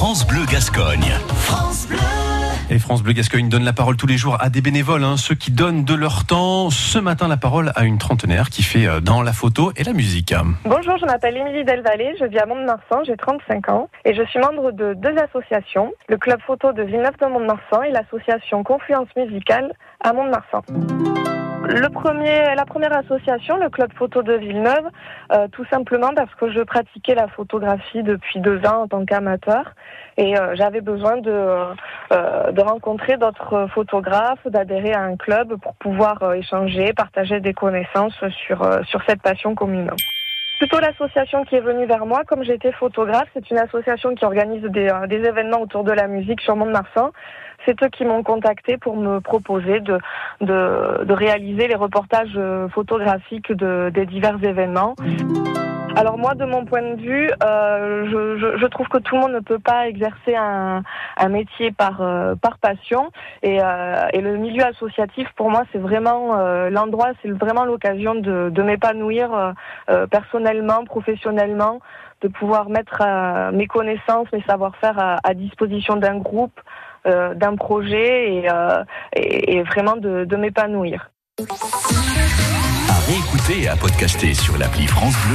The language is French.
France Bleu Gascogne. France Bleu. Et France Bleu Gascogne donne la parole tous les jours à des bénévoles, hein, ceux qui donnent de leur temps. Ce matin, la parole à une trentenaire qui fait euh, dans la photo et la musique. Bonjour, je m'appelle Émilie Delvalle, je vis à Mont-de-Marsan, j'ai 35 ans et je suis membre de deux associations, le club photo de Villeneuve de Mont-de-Marsan et l'association Confluence musicale à Mont-de-Marsan. Le premier, la première association, le club photo de Villeneuve, euh, tout simplement parce que je pratiquais la photographie depuis deux ans en tant qu'amateur et euh, j'avais besoin de, euh, de rencontrer d'autres photographes, d'adhérer à un club pour pouvoir euh, échanger, partager des connaissances sur, euh, sur cette passion commune plutôt l'association qui est venue vers moi. Comme j'étais photographe, c'est une association qui organise des, euh, des événements autour de la musique sur Mont-de-Marsan. C'est eux qui m'ont contacté pour me proposer de, de, de réaliser les reportages euh, photographiques de, des divers événements. Alors moi, de mon point de vue, euh, je, je, je, trouve que tout le monde ne peut pas exercer un, un métier par, euh, par passion. Et, euh, et, le milieu associatif, pour moi, c'est vraiment euh, l'endroit, c'est vraiment l'occasion de, de m'épanouir euh, personnellement, professionnellement, de pouvoir mettre mes connaissances, mes savoir-faire à, à, disposition d'un groupe, euh, d'un projet et, et, et, vraiment de, de m'épanouir. À réécouter et à podcaster sur l'appli France Bleu.